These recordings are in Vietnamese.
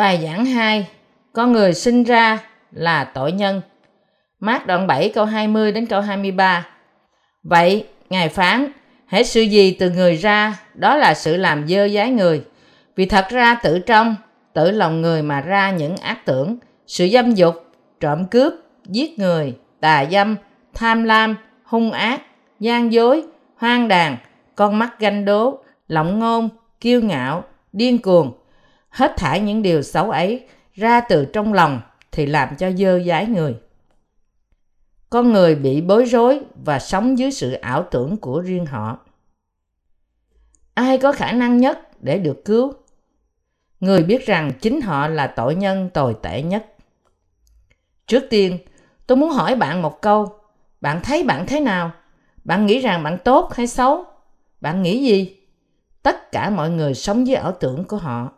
Bài giảng 2 Con người sinh ra là tội nhân Mát đoạn 7 câu 20 đến câu 23 Vậy, Ngài phán, hễ sự gì từ người ra, đó là sự làm dơ dái người. Vì thật ra tự trong, tự lòng người mà ra những ác tưởng, sự dâm dục, trộm cướp, giết người, tà dâm, tham lam, hung ác, gian dối, hoang đàn, con mắt ganh đố, lộng ngôn, kiêu ngạo, điên cuồng. Hết thải những điều xấu ấy ra từ trong lòng thì làm cho dơ dái người. Con người bị bối rối và sống dưới sự ảo tưởng của riêng họ. Ai có khả năng nhất để được cứu? Người biết rằng chính họ là tội nhân tồi tệ nhất. Trước tiên, tôi muốn hỏi bạn một câu. Bạn thấy bạn thế nào? Bạn nghĩ rằng bạn tốt hay xấu? Bạn nghĩ gì? Tất cả mọi người sống với ảo tưởng của họ.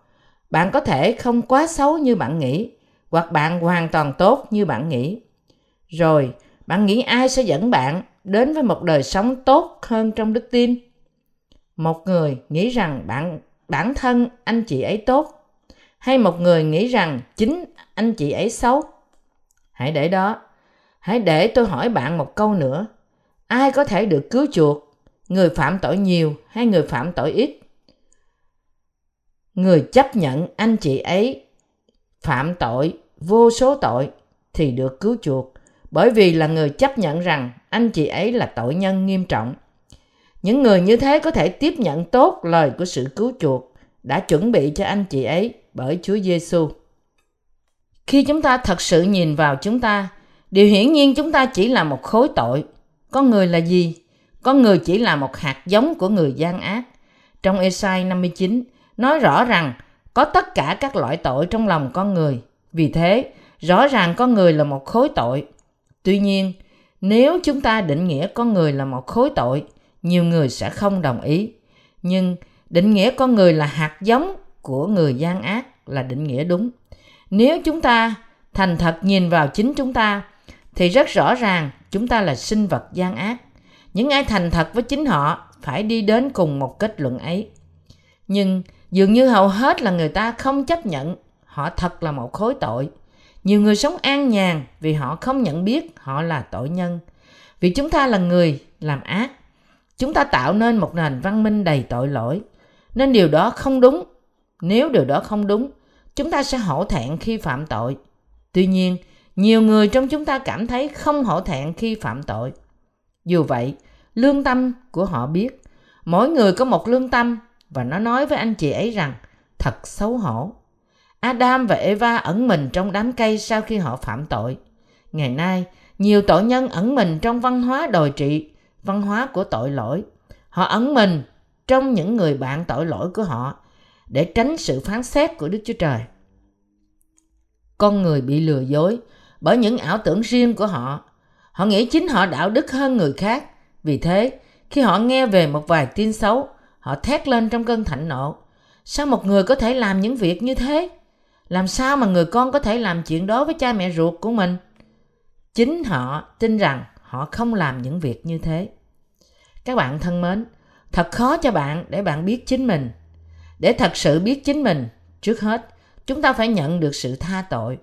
Bạn có thể không quá xấu như bạn nghĩ, hoặc bạn hoàn toàn tốt như bạn nghĩ. Rồi, bạn nghĩ ai sẽ dẫn bạn đến với một đời sống tốt hơn trong đức tin? Một người nghĩ rằng bạn bản thân anh chị ấy tốt, hay một người nghĩ rằng chính anh chị ấy xấu? Hãy để đó. Hãy để tôi hỏi bạn một câu nữa. Ai có thể được cứu chuộc? Người phạm tội nhiều hay người phạm tội ít? Người chấp nhận anh chị ấy phạm tội vô số tội thì được cứu chuộc bởi vì là người chấp nhận rằng anh chị ấy là tội nhân nghiêm trọng. Những người như thế có thể tiếp nhận tốt lời của sự cứu chuộc đã chuẩn bị cho anh chị ấy bởi Chúa Giêsu. Khi chúng ta thật sự nhìn vào chúng ta, điều hiển nhiên chúng ta chỉ là một khối tội. Con người là gì? Con người chỉ là một hạt giống của người gian ác. Trong Esai 59 nói rõ rằng có tất cả các loại tội trong lòng con người. Vì thế, rõ ràng con người là một khối tội. Tuy nhiên, nếu chúng ta định nghĩa con người là một khối tội, nhiều người sẽ không đồng ý. Nhưng định nghĩa con người là hạt giống của người gian ác là định nghĩa đúng. Nếu chúng ta thành thật nhìn vào chính chúng ta thì rất rõ ràng chúng ta là sinh vật gian ác. Những ai thành thật với chính họ phải đi đến cùng một kết luận ấy. Nhưng dường như hầu hết là người ta không chấp nhận họ thật là một khối tội. Nhiều người sống an nhàn vì họ không nhận biết họ là tội nhân. Vì chúng ta là người làm ác. Chúng ta tạo nên một nền văn minh đầy tội lỗi. Nên điều đó không đúng. Nếu điều đó không đúng, chúng ta sẽ hổ thẹn khi phạm tội. Tuy nhiên, nhiều người trong chúng ta cảm thấy không hổ thẹn khi phạm tội. Dù vậy, lương tâm của họ biết, mỗi người có một lương tâm và nó nói với anh chị ấy rằng thật xấu hổ. Adam và Eva ẩn mình trong đám cây sau khi họ phạm tội. Ngày nay, nhiều tội nhân ẩn mình trong văn hóa đồi trị, văn hóa của tội lỗi. Họ ẩn mình trong những người bạn tội lỗi của họ để tránh sự phán xét của Đức Chúa Trời. Con người bị lừa dối bởi những ảo tưởng riêng của họ. Họ nghĩ chính họ đạo đức hơn người khác. Vì thế, khi họ nghe về một vài tin xấu, họ thét lên trong cơn thạnh nộ. Sao một người có thể làm những việc như thế? Làm sao mà người con có thể làm chuyện đó với cha mẹ ruột của mình? Chính họ tin rằng họ không làm những việc như thế. Các bạn thân mến, thật khó cho bạn để bạn biết chính mình. Để thật sự biết chính mình, trước hết, chúng ta phải nhận được sự tha tội.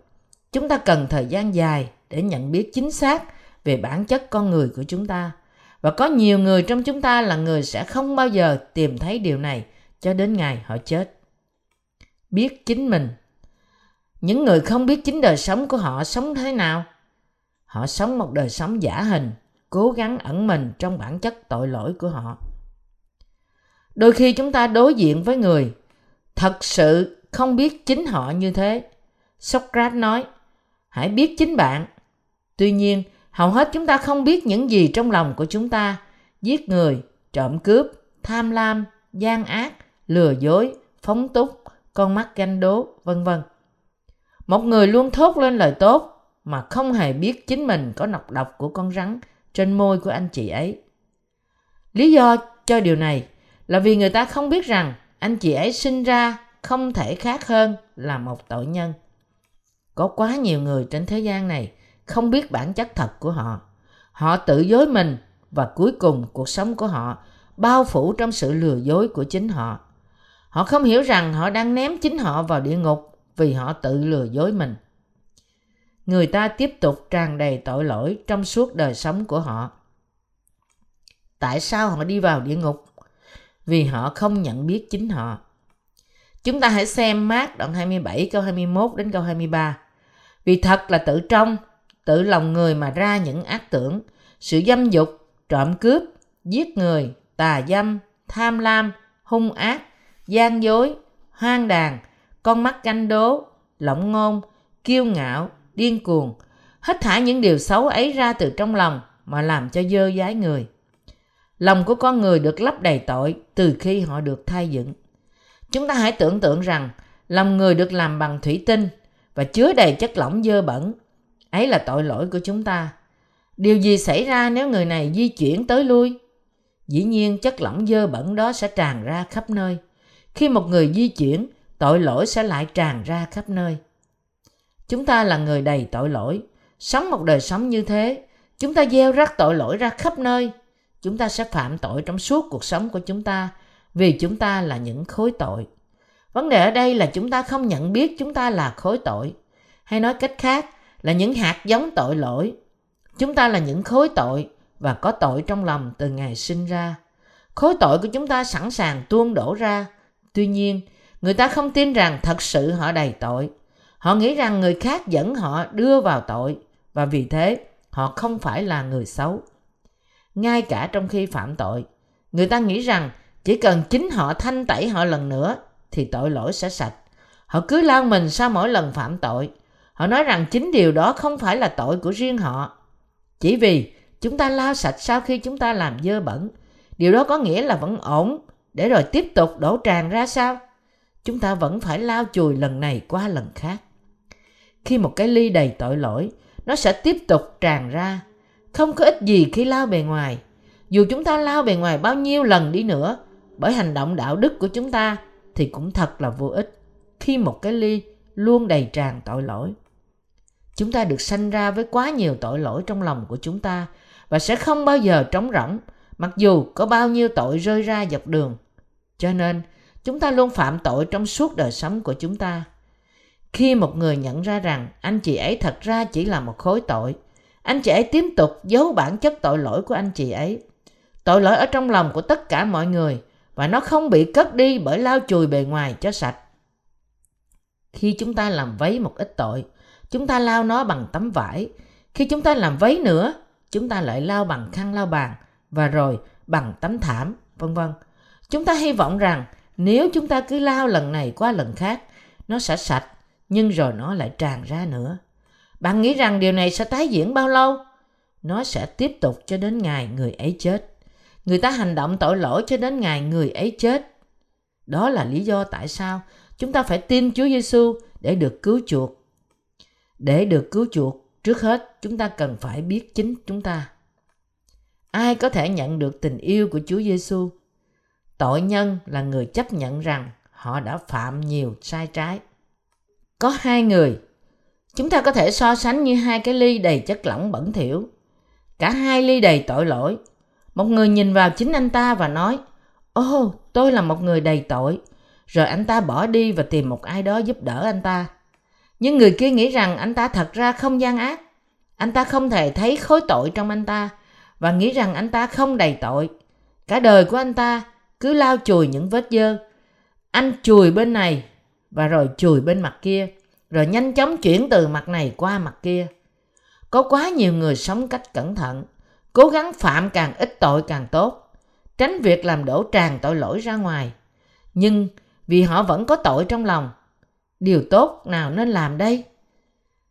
Chúng ta cần thời gian dài để nhận biết chính xác về bản chất con người của chúng ta. Và có nhiều người trong chúng ta là người sẽ không bao giờ tìm thấy điều này, cho đến ngày họ chết. Biết chính mình. Những người không biết chính đời sống của họ sống thế nào? Họ sống một đời sống giả hình, cố gắng ẩn mình trong bản chất tội lỗi của họ. Đôi khi chúng ta đối diện với người thật sự không biết chính họ như thế. Socrates nói, hãy biết chính bạn. Tuy nhiên hầu hết chúng ta không biết những gì trong lòng của chúng ta giết người, trộm cướp, tham lam, gian ác, lừa dối, phóng túng, con mắt ganh đố, vân vân một người luôn thốt lên lời tốt mà không hề biết chính mình có nọc độc của con rắn trên môi của anh chị ấy. Lý do cho điều này là vì người ta không biết rằng anh chị ấy sinh ra không thể khác hơn là một tội nhân. Có quá nhiều người trên thế gian này không biết bản chất thật của họ. Họ tự dối mình và cuối cùng cuộc sống của họ bao phủ trong sự lừa dối của chính họ. Họ không hiểu rằng họ đang ném chính họ vào địa ngục vì họ tự lừa dối mình. Người ta tiếp tục tràn đầy tội lỗi trong suốt đời sống của họ. Tại sao họ đi vào địa ngục? Vì họ không nhận biết chính họ. Chúng ta hãy xem mát đoạn 27 câu 21 đến câu 23. Vì thật là tự trong, tự lòng người mà ra những ác tưởng, sự dâm dục, trộm cướp, giết người, tà dâm, tham lam, hung ác, gian dối, hoang đàn, con mắt canh đố, lỏng ngôn, kiêu ngạo, điên cuồng, hết thả những điều xấu ấy ra từ trong lòng mà làm cho dơ dái người. Lòng của con người được lấp đầy tội từ khi họ được thay dựng. Chúng ta hãy tưởng tượng rằng lòng người được làm bằng thủy tinh và chứa đầy chất lỏng dơ bẩn. Ấy là tội lỗi của chúng ta. Điều gì xảy ra nếu người này di chuyển tới lui? Dĩ nhiên chất lỏng dơ bẩn đó sẽ tràn ra khắp nơi. Khi một người di chuyển, tội lỗi sẽ lại tràn ra khắp nơi. Chúng ta là người đầy tội lỗi. Sống một đời sống như thế, chúng ta gieo rắc tội lỗi ra khắp nơi. Chúng ta sẽ phạm tội trong suốt cuộc sống của chúng ta vì chúng ta là những khối tội. Vấn đề ở đây là chúng ta không nhận biết chúng ta là khối tội. Hay nói cách khác là những hạt giống tội lỗi. Chúng ta là những khối tội và có tội trong lòng từ ngày sinh ra. Khối tội của chúng ta sẵn sàng tuôn đổ ra. Tuy nhiên, người ta không tin rằng thật sự họ đầy tội. Họ nghĩ rằng người khác dẫn họ đưa vào tội và vì thế họ không phải là người xấu. Ngay cả trong khi phạm tội, người ta nghĩ rằng chỉ cần chính họ thanh tẩy họ lần nữa thì tội lỗi sẽ sạch. Họ cứ lao mình sau mỗi lần phạm tội. Họ nói rằng chính điều đó không phải là tội của riêng họ. Chỉ vì chúng ta lao sạch sau khi chúng ta làm dơ bẩn. Điều đó có nghĩa là vẫn ổn để rồi tiếp tục đổ tràn ra sao? Chúng ta vẫn phải lao chùi lần này qua lần khác. Khi một cái ly đầy tội lỗi, nó sẽ tiếp tục tràn ra. Không có ích gì khi lao bề ngoài. Dù chúng ta lao bề ngoài bao nhiêu lần đi nữa, bởi hành động đạo đức của chúng ta thì cũng thật là vô ích khi một cái ly luôn đầy tràn tội lỗi. Chúng ta được sanh ra với quá nhiều tội lỗi trong lòng của chúng ta và sẽ không bao giờ trống rỗng mặc dù có bao nhiêu tội rơi ra dọc đường. Cho nên, chúng ta luôn phạm tội trong suốt đời sống của chúng ta. Khi một người nhận ra rằng anh chị ấy thật ra chỉ là một khối tội, anh chị ấy tiếp tục giấu bản chất tội lỗi của anh chị ấy. Tội lỗi ở trong lòng của tất cả mọi người và nó không bị cất đi bởi lau chùi bề ngoài cho sạch. Khi chúng ta làm vấy một ít tội, chúng ta lau nó bằng tấm vải. Khi chúng ta làm váy nữa, chúng ta lại lau bằng khăn lau bàn và rồi bằng tấm thảm, vân vân. Chúng ta hy vọng rằng nếu chúng ta cứ lau lần này qua lần khác, nó sẽ sạch, nhưng rồi nó lại tràn ra nữa. Bạn nghĩ rằng điều này sẽ tái diễn bao lâu? Nó sẽ tiếp tục cho đến ngày người ấy chết. Người ta hành động tội lỗi cho đến ngày người ấy chết. Đó là lý do tại sao chúng ta phải tin Chúa Giêsu để được cứu chuộc. Để được cứu chuộc, trước hết chúng ta cần phải biết chính chúng ta. Ai có thể nhận được tình yêu của Chúa Giêsu? Tội nhân là người chấp nhận rằng họ đã phạm nhiều sai trái. Có hai người, chúng ta có thể so sánh như hai cái ly đầy chất lỏng bẩn thỉu. Cả hai ly đầy tội lỗi. Một người nhìn vào chính anh ta và nói, Ô, oh, tôi là một người đầy tội. Rồi anh ta bỏ đi và tìm một ai đó giúp đỡ anh ta. Nhưng người kia nghĩ rằng anh ta thật ra không gian ác. Anh ta không thể thấy khối tội trong anh ta và nghĩ rằng anh ta không đầy tội. Cả đời của anh ta cứ lau chùi những vết dơ. Anh chùi bên này và rồi chùi bên mặt kia, rồi nhanh chóng chuyển từ mặt này qua mặt kia. Có quá nhiều người sống cách cẩn thận, cố gắng phạm càng ít tội càng tốt, tránh việc làm đổ tràn tội lỗi ra ngoài. Nhưng vì họ vẫn có tội trong lòng, điều tốt nào nên làm đây?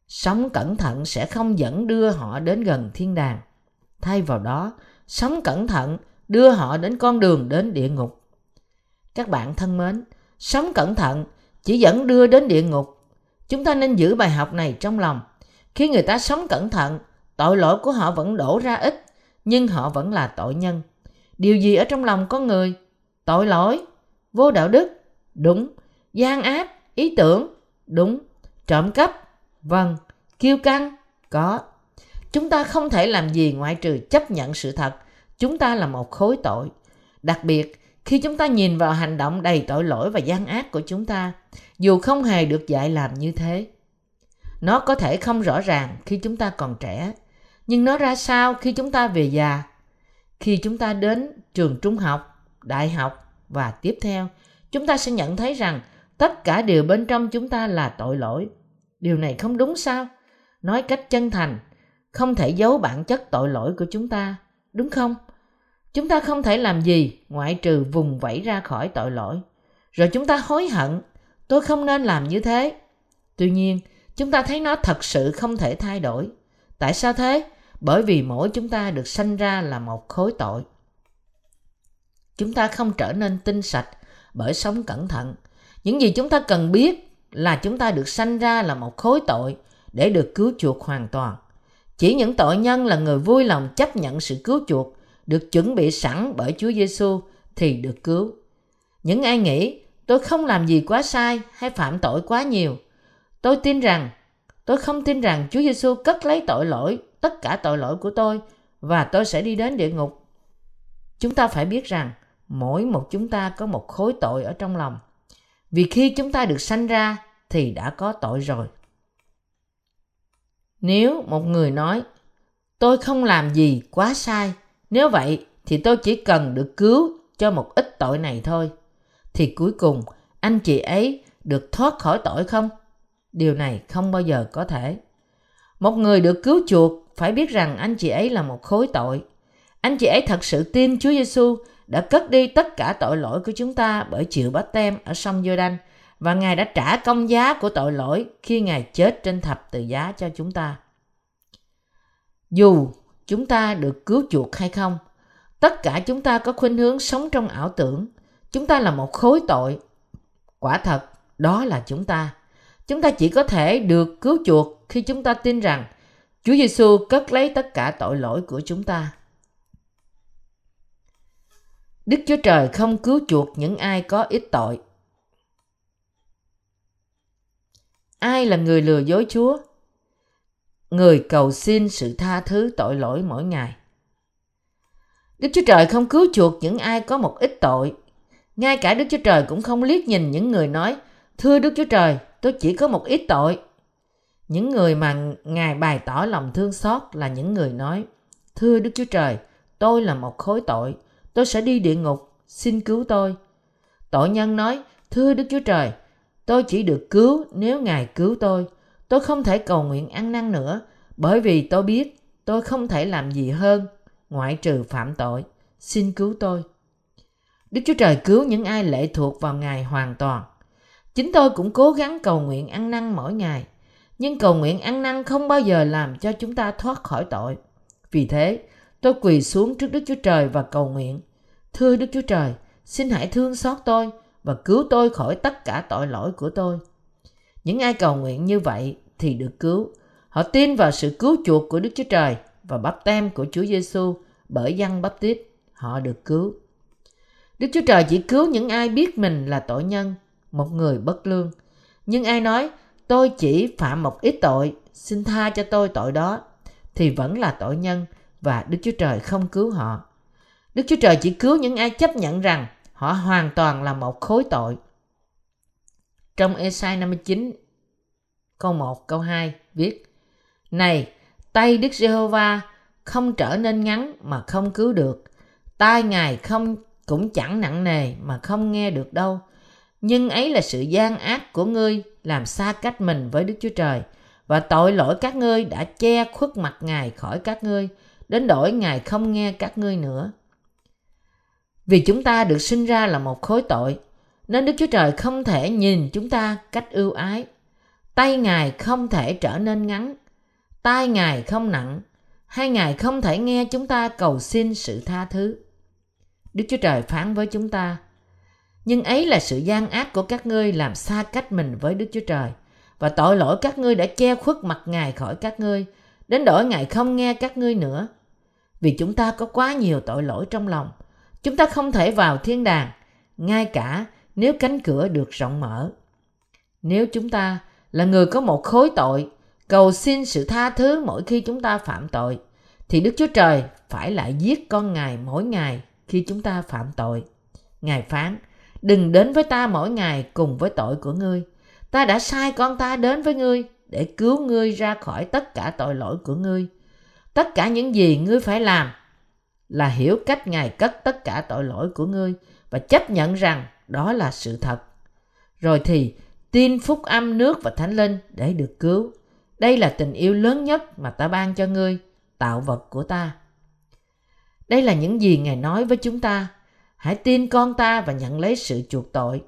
Sống cẩn thận sẽ không dẫn đưa họ đến gần thiên đàng. Thay vào đó, sống cẩn thận đưa họ đến con đường đến địa ngục. Các bạn thân mến, sống cẩn thận chỉ dẫn đưa đến địa ngục. Chúng ta nên giữ bài học này trong lòng. Khi người ta sống cẩn thận, tội lỗi của họ vẫn đổ ra ít, nhưng họ vẫn là tội nhân. Điều gì ở trong lòng con người? Tội lỗi, vô đạo đức, đúng, gian ác, ý tưởng, đúng, trộm cắp, vâng, kiêu căng, có. Chúng ta không thể làm gì ngoại trừ chấp nhận sự thật. Chúng ta là một khối tội. Đặc biệt, khi chúng ta nhìn vào hành động đầy tội lỗi và gian ác của chúng ta dù không hề được dạy làm như thế nó có thể không rõ ràng khi chúng ta còn trẻ. Nhưng nó ra sao khi chúng ta về già? Khi chúng ta đến trường trung học đại học và tiếp theo chúng ta sẽ nhận thấy rằng tất cả đều bên trong chúng ta là tội lỗi. Điều này không đúng sao? Nói cách chân thành, không thể giấu bản chất tội lỗi của chúng ta, đúng không? Chúng ta không thể làm gì ngoại trừ vùng vẫy ra khỏi tội lỗi. Rồi chúng ta hối hận, tôi không nên làm như thế. Tuy nhiên, chúng ta thấy nó thật sự không thể thay đổi. Tại sao thế? Bởi vì mỗi chúng ta được sanh ra là một khối tội. Chúng ta không trở nên tinh sạch bởi sống cẩn thận những gì chúng ta cần biết là chúng ta được sanh ra là một khối tội để được cứu chuộc hoàn toàn chỉ những tội nhân là người vui lòng chấp nhận sự cứu chuộc được chuẩn bị sẵn bởi Chúa Giêsu thì được cứu. Những ai nghĩ tôi không làm gì quá sai hay phạm tội quá nhiều, tôi tin rằng tôi không tin rằng Chúa Giêsu cất lấy tội lỗi, tất cả tội lỗi của tôi và tôi sẽ đi đến địa ngục. Chúng ta phải biết rằng mỗi một chúng ta có một khối tội ở trong lòng. Vì khi chúng ta được sanh ra thì đã có tội rồi. Nếu một người nói, tôi không làm gì quá sai, nếu vậy thì tôi chỉ cần được cứu cho một ít tội này thôi. Thì cuối cùng anh chị ấy được thoát khỏi tội không? Điều này không bao giờ có thể. Một người được cứu chuộc, phải biết rằng anh chị ấy là một khối tội. Anh chị ấy thật sự tin Chúa Giêsu đã cất đi tất cả tội lỗi của chúng ta bởi chịu bát tem ở sông Giô-đanh và Ngài đã trả công giá của tội lỗi khi Ngài chết trên thập tự giá cho chúng ta. Dù chúng ta được cứu chuộc hay không, tất cả chúng ta có khuynh hướng sống trong ảo tưởng chúng ta là một khối tội quả thật, đó là chúng ta chúng ta chỉ có thể được cứu chuộc khi chúng ta tin rằng Chúa Giêsu cất lấy tất cả tội lỗi của chúng ta. Đức Chúa Trời không cứu chuộc những ai có ít tội. Ai là người lừa dối Chúa? người cầu xin sự tha thứ tội lỗi mỗi ngày. Đức Chúa Trời không cứu chuộc những ai có một ít tội. Ngay cả Đức Chúa Trời cũng không liếc nhìn những người nói, Thưa Đức Chúa Trời, tôi chỉ có một ít tội. Những người mà Ngài bày tỏ lòng thương xót là những người nói, Thưa Đức Chúa Trời, tôi là một khối tội, tôi sẽ đi địa ngục, xin cứu tôi. Tội nhân nói, Thưa Đức Chúa Trời, tôi chỉ được cứu nếu Ngài cứu tôi. Tôi không thể cầu nguyện ăn năn nữa bởi vì tôi biết tôi không thể làm gì hơn ngoại trừ phạm tội. Xin cứu tôi. Đức chúa trời cứu những ai lệ thuộc vào ngài hoàn toàn. Chính tôi cũng cố gắng cầu nguyện ăn năn mỗi ngày nhưng cầu nguyện ăn năn không bao giờ làm cho chúng ta thoát khỏi tội. Vì thế tôi quỳ xuống trước đức chúa trời và cầu nguyện thưa đức chúa trời xin hãy thương xót tôi và cứu tôi khỏi tất cả tội lỗi của tôi những ai cầu nguyện như vậy thì được cứu. Họ tin vào sự cứu chuộc của Đức Chúa Trời và bắp tem của Chúa Giêsu bởi dân bắp tít, họ được cứu. Đức Chúa Trời chỉ cứu những ai biết mình là tội nhân, một người bất lương. Nhưng ai nói, tôi chỉ phạm một ít tội, xin tha cho tôi tội đó, thì vẫn là tội nhân và Đức Chúa Trời không cứu họ. Đức Chúa Trời chỉ cứu những ai chấp nhận rằng họ hoàn toàn là một khối tội trong Esai 59 câu 1 câu 2 viết Này, tay Đức Giê-hô-va không trở nên ngắn mà không cứu được. Tai Ngài không cũng chẳng nặng nề mà không nghe được đâu. Nhưng ấy là sự gian ác của ngươi làm xa cách mình với Đức Chúa Trời và tội lỗi các ngươi đã che khuất mặt Ngài khỏi các ngươi đến đổi Ngài không nghe các ngươi nữa. Vì chúng ta được sinh ra là một khối tội nên Đức Chúa Trời không thể nhìn chúng ta cách ưu ái. Tay Ngài không thể trở nên ngắn, tai Ngài không nặng, hay Ngài không thể nghe chúng ta cầu xin sự tha thứ. Đức Chúa Trời phán với chúng ta, nhưng ấy là sự gian ác của các ngươi làm xa cách mình với Đức Chúa Trời, và tội lỗi các ngươi đã che khuất mặt Ngài khỏi các ngươi, đến đổi Ngài không nghe các ngươi nữa. Vì chúng ta có quá nhiều tội lỗi trong lòng, chúng ta không thể vào thiên đàng, ngay cả nếu cánh cửa được rộng mở. Nếu chúng ta là người có một khối tội, cầu xin sự tha thứ mỗi khi chúng ta phạm tội, thì Đức Chúa Trời phải lại giết con Ngài mỗi ngày khi chúng ta phạm tội. Ngài phán, đừng đến với ta mỗi ngày cùng với tội của ngươi. Ta đã sai con ta đến với ngươi để cứu ngươi ra khỏi tất cả tội lỗi của ngươi. Tất cả những gì ngươi phải làm là hiểu cách Ngài cất tất cả tội lỗi của ngươi và chấp nhận rằng đó là sự thật. Rồi thì tin phúc âm nước và thánh linh để được cứu. Đây là tình yêu lớn nhất mà ta ban cho ngươi, tạo vật của ta. Đây là những gì Ngài nói với chúng ta. Hãy tin con ta và nhận lấy sự chuộc tội.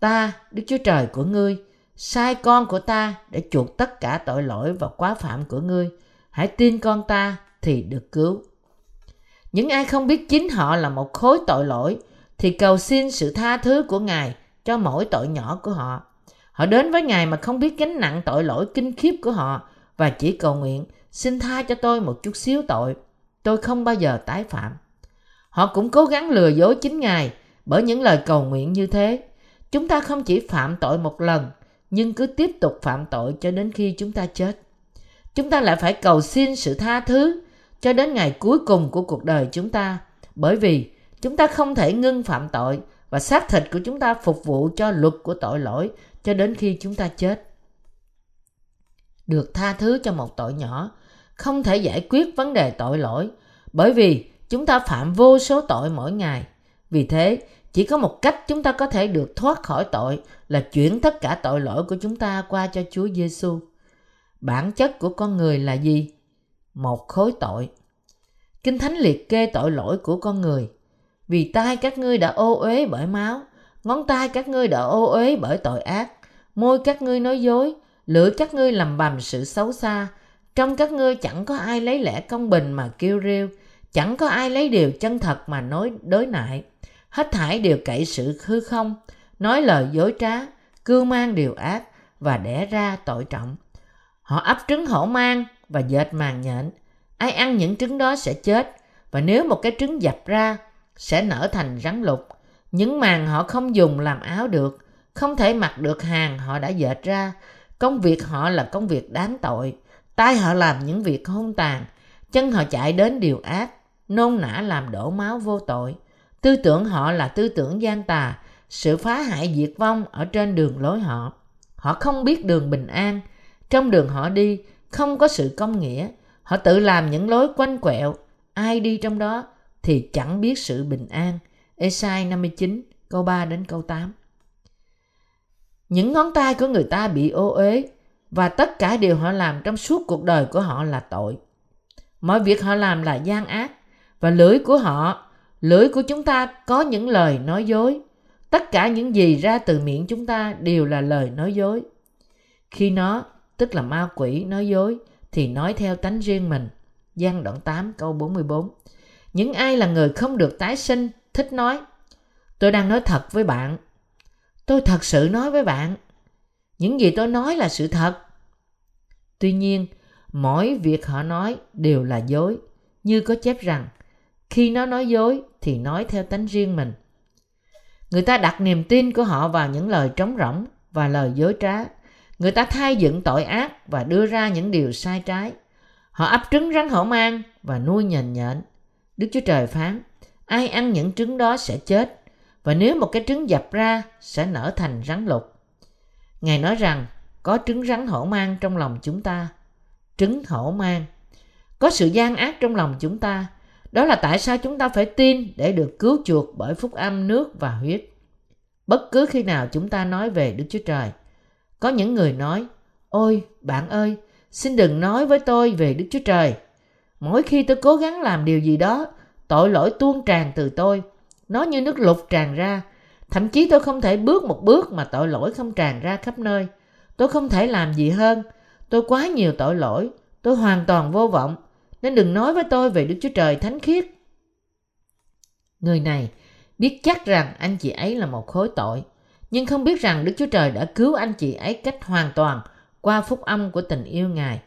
Ta, Đức Chúa Trời của ngươi, sai con của ta để chuộc tất cả tội lỗi và quá phạm của ngươi. Hãy tin con ta thì được cứu. Những ai không biết chính họ là một khối tội lỗi, thì cầu xin sự tha thứ của Ngài cho mỗi tội nhỏ của họ. Họ đến với Ngài mà không biết gánh nặng tội lỗi kinh khiếp của họ, và chỉ cầu nguyện, xin tha cho tôi một chút xíu tội. Tôi không bao giờ tái phạm. Họ cũng cố gắng lừa dối chính Ngài bởi những lời cầu nguyện như thế. Chúng ta không chỉ phạm tội một lần, nhưng cứ tiếp tục phạm tội cho đến khi chúng ta chết. Chúng ta lại phải cầu xin sự tha thứ cho đến ngày cuối cùng của cuộc đời chúng ta bởi vì chúng ta không thể ngưng phạm tội và xác thịt của chúng ta phục vụ cho luật của tội lỗi cho đến khi chúng ta chết. Được tha thứ cho một tội nhỏ không thể giải quyết vấn đề tội lỗi bởi vì chúng ta phạm vô số tội mỗi ngày. Vì thế, chỉ có một cách chúng ta có thể được thoát khỏi tội là chuyển tất cả tội lỗi của chúng ta qua cho Chúa Giêsu. Bản chất của con người là gì? Một khối tội. Kinh Thánh liệt kê tội lỗi của con người. Vì tai các ngươi đã ô uế bởi máu, ngón tay các ngươi đã ô uế bởi tội ác, môi các ngươi nói dối, lưỡi các ngươi làm bầm sự xấu xa. Trong các ngươi chẳng có ai lấy lẽ công bình mà kêu rêu, chẳng có ai lấy điều chân thật mà nói đối nại. Hết thải đều cậy sự hư không, nói lời dối trá, cưu mang điều ác và đẻ ra tội trọng. Họ ấp trứng hổ mang và dệt màng nhện. Ai ăn những trứng đó sẽ chết, và nếu một cái trứng dập ra, sẽ nở thành rắn lục. Những màng họ không dùng làm áo được, không thể mặc được hàng họ đã dệt ra. Công việc họ là công việc đáng tội. Tay họ làm những việc hung tàn, chân họ chạy đến điều ác, nôn nã làm đổ máu vô tội. Tư tưởng họ là tư tưởng gian tà, sự phá hại diệt vong ở trên đường lối họ. Họ không biết đường bình an, trong đường họ đi không có sự công nghĩa, họ tự làm những lối quanh quẹo, ai đi trong đó thì chẳng biết sự bình an. Esai 59 câu 3 đến câu 8 Những ngón tay của người ta bị ô uế và tất cả điều họ làm trong suốt cuộc đời của họ là tội. Mọi việc họ làm là gian ác và lưỡi của họ, lưỡi của chúng ta có những lời nói dối. Tất cả những gì ra từ miệng chúng ta đều là lời nói dối. Khi nó, tức là ma quỷ nói dối, thì nói theo tánh riêng mình. Giăng đoạn 8 câu 44 Những ai là người không được tái sinh thích nói Tôi đang nói thật với bạn. Tôi thật sự nói với bạn. Những gì tôi nói là sự thật. Tuy nhiên, mỗi việc họ nói đều là dối. Như có chép rằng, khi nó nói dối thì nói theo tánh riêng mình. Người ta đặt niềm tin của họ vào những lời trống rỗng và lời dối trá. Người ta thay dựng tội ác và đưa ra những điều sai trái. Họ ấp trứng rắn hổ mang và nuôi nhện nhện. Đức Chúa Trời phán, ai ăn những trứng đó sẽ chết, và nếu một cái trứng dập ra sẽ nở thành rắn lục. Ngài nói rằng có trứng rắn hổ mang trong lòng chúng ta. Trứng hổ mang. Có sự gian ác trong lòng chúng ta. Đó là tại sao chúng ta phải tin để được cứu chuộc bởi phúc âm nước và huyết. Bất cứ khi nào chúng ta nói về Đức Chúa Trời, có những người nói, Ôi, bạn ơi, xin đừng nói với tôi về Đức Chúa Trời. Mỗi khi tôi cố gắng làm điều gì đó, tội lỗi tuôn tràn từ tôi. Nó như nước lục tràn ra. Thậm chí tôi không thể bước một bước mà tội lỗi không tràn ra khắp nơi. Tôi không thể làm gì hơn. Tôi quá nhiều tội lỗi. Tôi hoàn toàn vô vọng. Nên đừng nói với tôi về Đức Chúa Trời thánh khiết. Người này biết chắc rằng anh chị ấy là một khối tội nhưng không biết rằng Đức Chúa Trời đã cứu anh chị ấy cách hoàn toàn qua phúc âm của tình yêu Ngài.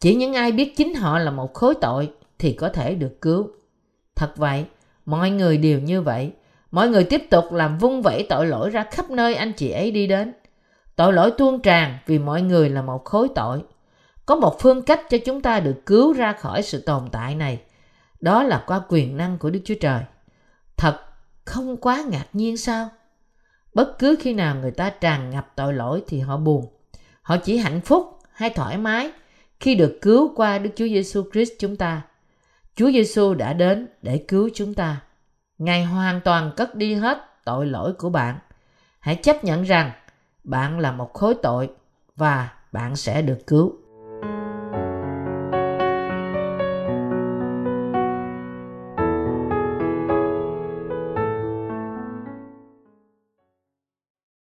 Chỉ những ai biết chính họ là một khối tội thì có thể được cứu. Thật vậy, mọi người đều như vậy. Mọi người tiếp tục làm vung vẩy tội lỗi ra khắp nơi anh chị ấy đi đến. Tội lỗi tuôn tràn vì mọi người là một khối tội. Có một phương cách cho chúng ta được cứu ra khỏi sự tồn tại này. Đó là qua quyền năng của Đức Chúa Trời. Thật không quá ngạc nhiên sao bất cứ khi nào người ta tràn ngập tội lỗi thì họ buồn họ chỉ hạnh phúc hay thoải mái khi được cứu qua Đức Chúa Giêsu Christ chúng ta. Chúa Giêsu đã đến để cứu chúng ta. Ngài hoàn toàn cất đi hết tội lỗi của bạn. Hãy chấp nhận rằng bạn là một khối tội và bạn sẽ được cứu.